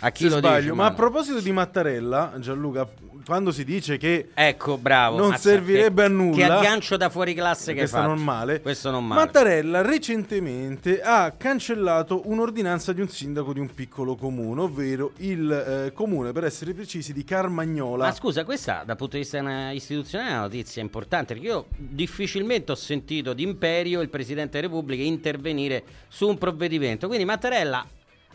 A chi se lo sbaglio. dici, Ma a proposito di Mattarella, Gianluca, quando si dice che Ecco, bravo. non Mazza, servirebbe che- a nulla. Che aggancio da fuori classe che hai questo fatto. non male. Questo non male. Mattarella recentemente ha cancellato un'ordinanza di un sindaco di un piccolo comune, ovvero il eh, comune, per essere precisi, di Carmagnola. Ma scusa, questa dal punto di vista eh, istituzionale è una notizia importante perché io difficilmente ho sentito d'imperio il Presidente della Repubblica intervenire su un provvedimento. Quindi Mattarella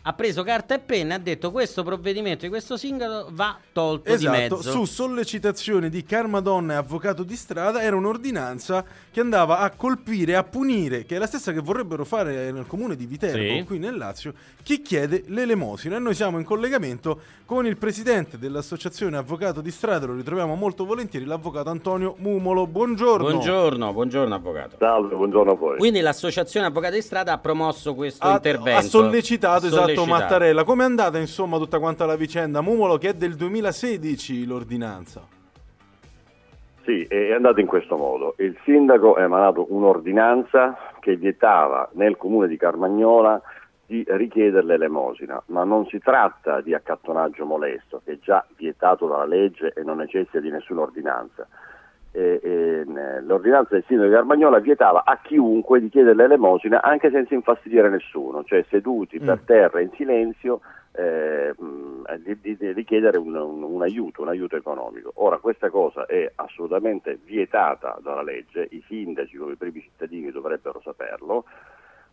ha preso carta e penna e ha detto questo provvedimento di questo sindaco va tolto di Esatto, mezzo. su sollecitazione di Carmadonna e avvocato di strada era un'ordinanza che andava a colpire, a punire, che è la stessa che vorrebbero fare nel comune di Viterbo, Sì. qui nel Lazio, chi chiede l'elemosina. E noi siamo in collegamento con il presidente dell'associazione Avvocato di Strada, lo ritroviamo molto volentieri, l'avvocato Antonio Mumolo. Buongiorno. Buongiorno, buongiorno avvocato. Salve, buongiorno a voi. Quindi l'associazione Avvocati di Strada ha promosso questo Ha, intervento. ha sollecitato, Ha esatto sollecitato. Mattarella. Come è andata insomma tutta quanta la vicenda? Mumolo che è del 2016 l'ordinanza. Sì, è andato in questo modo. Il sindaco ha emanato un'ordinanza che vietava nel comune di Carmagnola di richiedere l'elemosina, ma non si tratta di accattonaggio molesto, che è già vietato dalla legge e non necessita di nessuna ordinanza. Eh, l'ordinanza del sindaco di Carmagnola vietava a chiunque di chiedere l'elemosina anche senza infastidire nessuno, cioè seduti per terra in silenzio eh, di, di- di richiedere un, un- un aiuto, un aiuto economico. Ora questa cosa è assolutamente vietata dalla legge, i sindaci come i primi cittadini dovrebbero saperlo.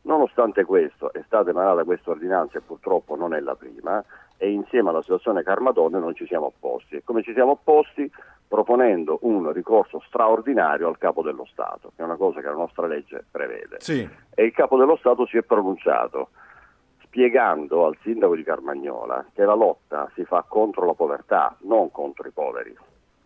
Nonostante questo è stata emanata questa ordinanza e purtroppo non è la prima e insieme all'associazione Carmadonne non ci siamo opposti. E come ci siamo opposti? Proponendo un ricorso straordinario al capo dello Stato, che è una cosa che la nostra legge prevede. Sì. E il capo dello Stato si è pronunciato spiegando al sindaco di Carmagnola che la lotta si fa contro la povertà, non contro i poveri.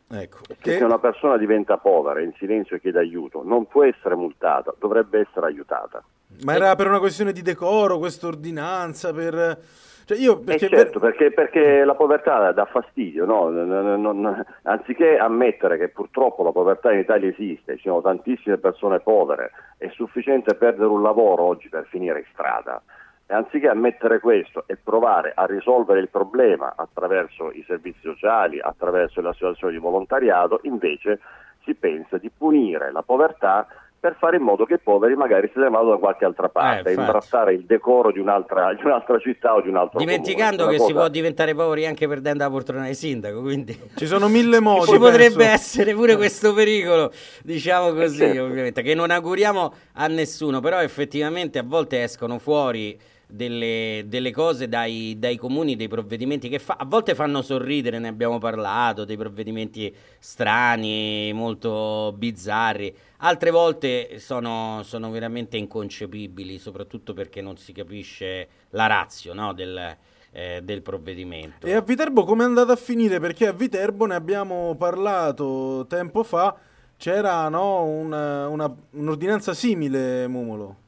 Ecco. Che se una persona diventa povera, in silenzio e chiede aiuto, non può essere multata, dovrebbe essere aiutata. Ma era per una questione di decoro questa ordinanza? Per... Cioè io, perché Eh certo, perché, perché la povertà dà fastidio, no? Non- non- anziché ammettere che purtroppo la povertà in Italia esiste, ci sono tantissime persone povere, è sufficiente perdere un lavoro oggi per finire in strada. E anziché ammettere questo e provare a risolvere il problema attraverso i servizi sociali, attraverso le associazioni di volontariato, invece si pensa di punire la povertà per fare in modo che i poveri magari se ne vadano da qualche altra parte, Eh, a infatti. imbrattare il decoro di un'altra, di un'altra città o di un altro Dimenticando comune. che Una si cosa- può diventare poveri anche perdendo la poltrona di sindaco, quindi ci sono mille modi. ci potrebbe penso. essere pure questo pericolo, diciamo così, certo. ovviamente, che non auguriamo a nessuno, però effettivamente a volte escono fuori delle, delle cose dai, dai comuni, dei provvedimenti che fa, a volte fanno sorridere, ne abbiamo parlato, dei provvedimenti strani, molto bizzarri, altre volte sono, sono veramente inconcepibili, soprattutto perché non si capisce la razio no, del, eh, del provvedimento. E a Viterbo come è andata a finire? Perché a Viterbo ne abbiamo parlato tempo fa, c'era no, una- una- un'ordinanza simile, Mumolo.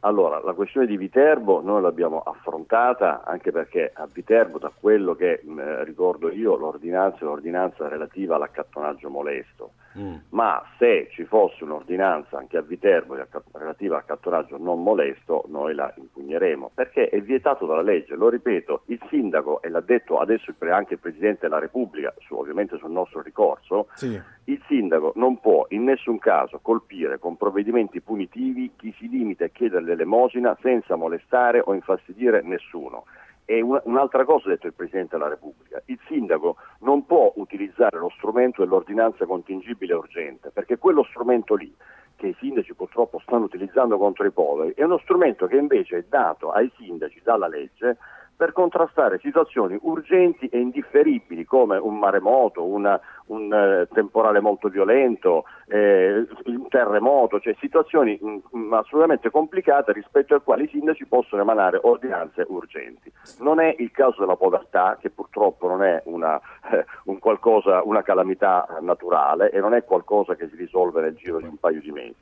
Allora, la questione di Viterbo noi l'abbiamo affrontata anche perché a Viterbo, da quello che mh, ricordo io, l'ordinanza è un'ordinanza relativa all'accattonaggio molesto. Mm. Ma se ci fosse un'ordinanza anche a Viterbo relativa all'accattonaggio non molesto, noi la impugneremo perché è vietato dalla legge. Lo ripeto, il sindaco, e l'ha detto adesso anche il Presidente della Repubblica, su- ovviamente sul nostro ricorso, Sì. il sindaco non può in nessun caso colpire con provvedimenti punitivi chi si limita a chiedere l'elemosina senza molestare o infastidire nessuno. E un- un'altra cosa ha detto il Presidente della Repubblica, il sindaco non può utilizzare lo strumento dell'ordinanza contingibile urgente, perché quello strumento lì che i sindaci purtroppo stanno utilizzando contro i poveri è uno strumento che invece è dato ai sindaci dalla legge per contrastare situazioni urgenti e indifferibili come un maremoto, una- un eh, temporale molto violento, eh, un terremoto, cioè situazioni mm, assolutamente complicate rispetto alle quali i sindaci possono emanare ordinanze urgenti. Non è il caso della povertà, che purtroppo non è una, eh, un qualcosa, una calamità naturale e non è qualcosa che si risolve nel giro di un paio di mesi.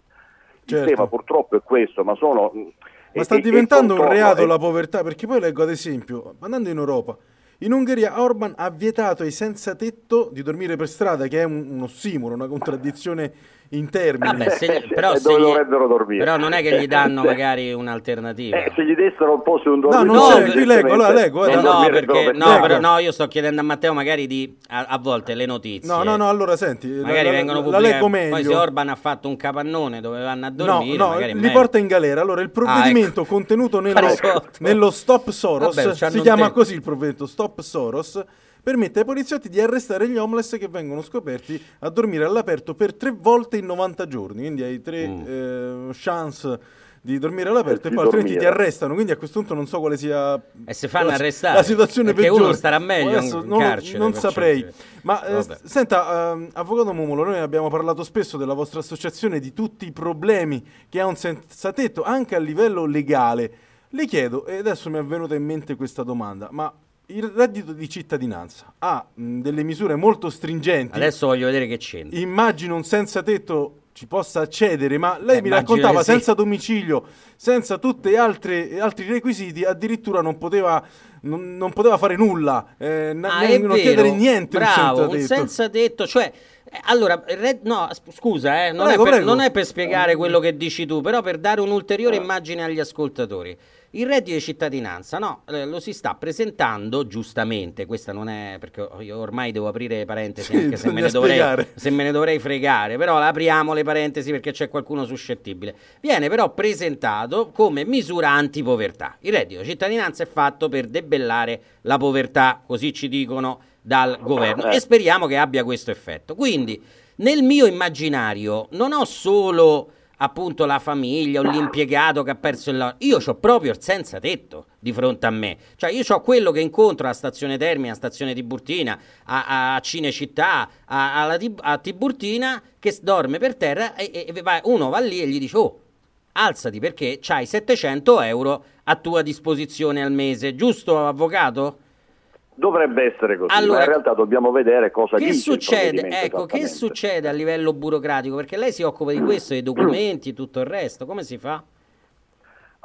Il Certo. tema purtroppo è questo, ma sono... Ma e- sta e- e diventando un contorno- reato e- la povertà, perché poi leggo ad esempio, andando in Europa, in Ungheria Orban ha vietato ai senza tetto di dormire per strada, che è un, un ossimoro, una contraddizione in termini. Vabbè, se, però, se gli- dovrebbero dormire. però non è che gli danno Eh, magari un'alternativa. Eh, se gli dessero un po' su un No, dormitorio... non c'è, qui leggo, allora leggo, Eh, no, perché, no, però, no, io sto chiedendo a Matteo magari di a, a volte le notizie. No, no, no, allora senti, Magari la, vengono la, la pubblicate. leggo meglio. Poi se Orban ha fatto un capannone dove vanno a No, dormire, no, è li meglio. porta in galera. Allora, il provvedimento Ah, ecco. contenuto nello, nello Stop Soros, Vabbè, si chiama tempo. così il provvedimento Stop Soros, permette ai poliziotti di arrestare gli homeless che vengono scoperti a dormire all'aperto per tre volte in 90 giorni. Quindi hai tre Mm. eh, chance di dormire all'aperto Eh, e poi altrimenti ti arrestano. Quindi a questo punto non so quale sia E se fanno la, arrestare, la situazione perché peggiore. uno starà meglio Adesso in non, carcere, non saprei. certi- Ma eh, senta, ehm, avvocato Mumulo, noi abbiamo parlato spesso della vostra associazione, di tutti i problemi che ha un senza tetto, anche a livello legale. Le chiedo, e adesso mi è venuta in mente questa domanda, ma il reddito di cittadinanza ha mh, delle misure molto stringenti. Adesso voglio vedere che c'entra. Immagino un senza tetto ci possa accedere, ma lei Eh, mi raccontava sì. senza domicilio, senza tutti gli altri, requisiti, addirittura non poteva, non, non poteva fare nulla, eh, n- Ah, è non vero, chiedere niente. bravo, un senza tetto. cioè allora, re- no, scusa, eh, non, Prego, è per, non è per spiegare quello che dici tu, però per dare un'ulteriore immagine agli ascoltatori. Il reddito di cittadinanza, no, eh, lo si sta presentando giustamente, questa non è perché io ormai devo aprire parentesi Sì, anche se me, dovrei, se me ne dovrei fregare, però apriamo le parentesi perché c'è qualcuno suscettibile. Viene però presentato come misura antipovertà. Il reddito di cittadinanza è fatto per debellare la povertà, così ci dicono dal governo Eh. e speriamo che abbia questo effetto. Quindi, nel mio immaginario non ho solo appunto la famiglia o l'impiegato che ha perso il lavoro, io ho proprio il senza tetto di fronte a me. Cioè io ho quello che incontro alla stazione Termini, alla stazione Tiburtina, a, a Cinecittà, a, Tib- a Tiburtina che dorme per terra e, e- e va- uno va lì e gli dice "Oh, alzati perché c'hai 700 euro a tua disposizione al mese, giusto avvocato? Dovrebbe essere così, Allora, ma in realtà dobbiamo vedere cosa Che succede? Ecco, che succede a livello burocratico? Perché lei si occupa di questo, dei documenti e tutto il resto. Come si fa?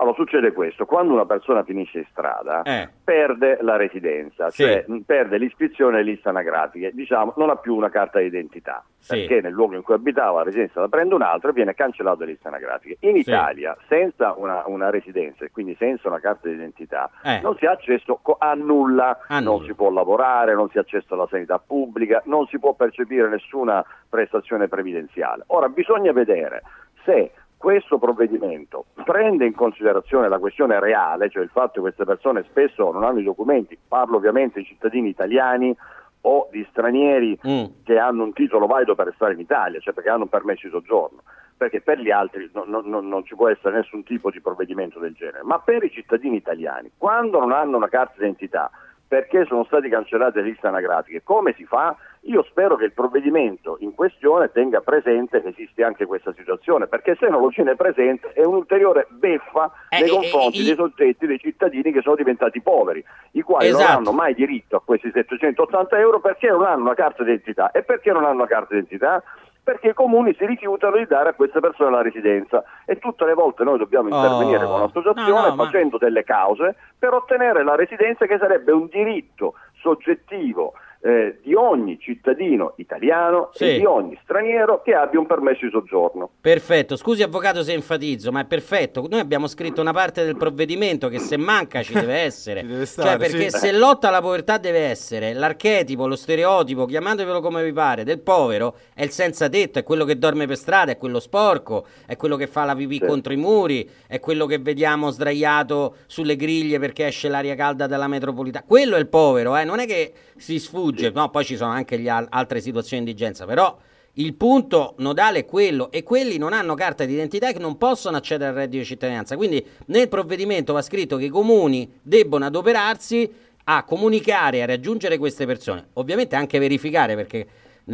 Allora, succede questo, quando una persona finisce in strada, Eh. perde la residenza, Sì. cioè perde l'iscrizione alle liste anagrafiche, diciamo, non ha più una carta d'identità, Sì. perché nel luogo in cui abitava la residenza la prende un altro e viene cancellato dalle liste anagrafiche. In Sì. Italia, senza una, una residenza e quindi senza una carta d'identità, Eh. non si ha accesso a nulla, A non nulla. si può lavorare, non si ha accesso alla sanità pubblica, non si può percepire nessuna prestazione previdenziale. Ora, bisogna vedere se questo provvedimento prende in considerazione la questione reale, cioè il fatto che queste persone spesso non hanno i documenti, parlo ovviamente di cittadini italiani o di stranieri Mm. che hanno un titolo valido per stare in Italia, cioè perché hanno un permesso di soggiorno, perché per gli altri no- no- no- non ci può essere nessun tipo di provvedimento del genere, ma per i cittadini italiani, quando non hanno una carta d'identità, perché sono stati cancellate le liste anagrafiche, come si fa? Io spero che il provvedimento in questione tenga presente che esiste anche questa situazione, perché se non lo tiene presente è un'ulteriore beffa Eh, nei eh, confronti eh, dei soggetti, dei cittadini che sono diventati poveri, i quali non Esatto. hanno mai diritto a questi 780 euro perché non hanno una carta d'identità. E perché non hanno una carta d'identità? Perché i comuni si rifiutano di dare a queste persone la residenza e tutte le volte noi dobbiamo Oh. intervenire con l'associazione No, no, ma- facendo delle cause per ottenere la residenza che sarebbe un diritto soggettivo eh, di ogni cittadino italiano Sì. e di ogni straniero che abbia un permesso di soggiorno. Perfetto, scusi avvocato se enfatizzo, ma è perfetto. Noi abbiamo scritto una parte del provvedimento che se manca ci deve essere. Ci deve stare, cioè perché sì. se lotta alla povertà deve essere l'archetipo, lo stereotipo, chiamatevelo come vi pare, del povero, è il senza tetto, è quello che dorme per strada, è quello sporco, è quello che fa la pipì Sì. contro i muri, è quello che vediamo sdraiato sulle griglie perché esce l'aria calda dalla metropolitana. Quello è il povero, eh? non è che si sfugge, no, poi ci sono anche le altre situazioni di indigenza, però il punto nodale è quello e quelli non hanno carta d'identità e che non possono accedere al reddito di cittadinanza. Quindi nel provvedimento va scritto che i comuni debbono adoperarsi a comunicare a raggiungere queste persone. Ovviamente anche verificare perché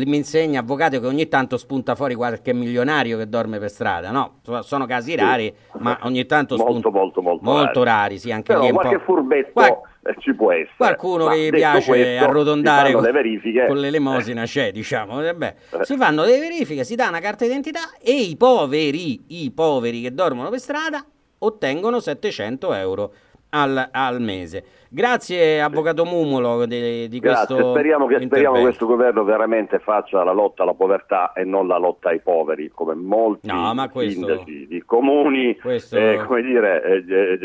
mi insegna avvocato che ogni tanto spunta fuori qualche milionario che dorme per strada, no? So- Sono casi rari, ma ogni tanto Molto, spunta molto, molto rari, sì, anche Però lì qualche furbetto Qual- eh, ci può essere. Qualcuno Ma che gli piace questo, arrotondare con, le verifiche. con l'elemosina c'è, diciamo. Vabbè. Eh. Si fanno delle verifiche, si dà una carta d'identità e i poveri, i poveri che dormono per strada ottengono 700 euro al, al mese. Grazie Avvocato Mumulo di, di Grazie. questo speriamo che speriamo questo governo veramente faccia la lotta alla povertà e non la lotta ai poveri, come molti No, questo- sindaci di comuni, Questo- eh, come dire, eh, eh,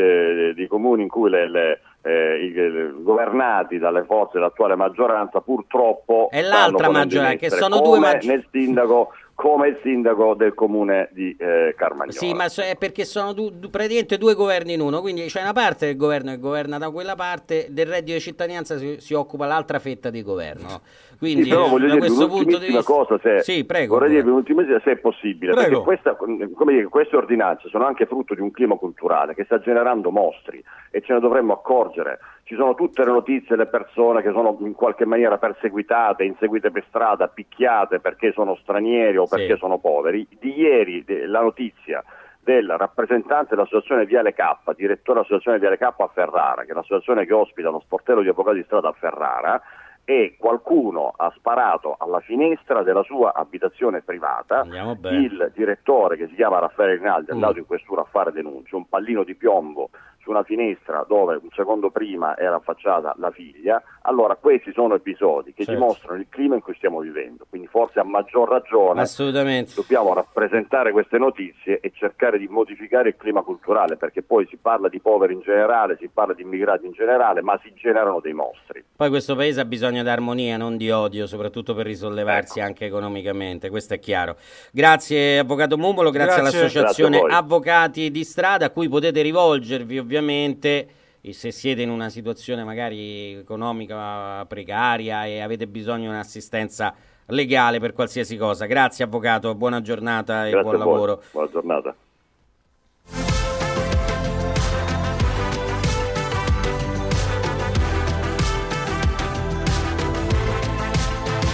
eh, di comuni in cui le, le, eh, i- governati dalle forze dell'attuale maggioranza purtroppo È l'altra maggioranza, che sono due maggi- nel sindaco come il sindaco del comune di eh, Carmagnola. Sì, ma so- è perché sono du- du- praticamente due governi in uno, quindi c'è una parte del governo che governa da quella parte, del reddito di cittadinanza si, si occupa l'altra fetta di governo. Quindi Sì, però voglio da dirvi questo punto di vista... cosa, se, Sì, prego. vorrei dirvi un'ultimissima se è possibile, Prego. perché questa, come dire, queste ordinanze sono anche frutto di un clima culturale che sta generando mostri e ce ne dovremmo accorgere. Ci sono tutte le notizie delle persone che sono in qualche maniera perseguitate, inseguite per strada, picchiate perché sono stranieri o Sì. perché sono poveri. Di ieri la notizia del rappresentante dell'associazione Viale K, direttore dell'associazione Viale K a Ferrara, che è l'associazione che ospita uno sportello di avvocati di strada a Ferrara, e qualcuno ha sparato alla finestra della sua abitazione privata. Il direttore, che si chiama Raffaele Rinaldi, è Mm. andato in questura a fare denunce, un pallino di piombo su una finestra dove un secondo prima era affacciata la figlia. Allora, questi sono episodi che Certo. dimostrano il clima in cui stiamo vivendo. Quindi, forse a maggior ragione dobbiamo rappresentare queste notizie e cercare di modificare il clima culturale, perché poi si parla di poveri in generale, si parla di immigrati in generale, ma si generano dei mostri. Poi questo paese ha bisogno di armonia, non di odio, soprattutto per risollevarsi Ecco. anche economicamente, questo è chiaro. Grazie Avvocato Mumolo, grazie, Grazie. all'Associazione Grazie. Avvocati di Strada, a cui potete rivolgervi ovviamente e se siete in una situazione magari economica precaria e avete bisogno di un'assistenza legale per qualsiasi cosa. Grazie Avvocato, buona giornata e Grazie buon lavoro. Buona giornata.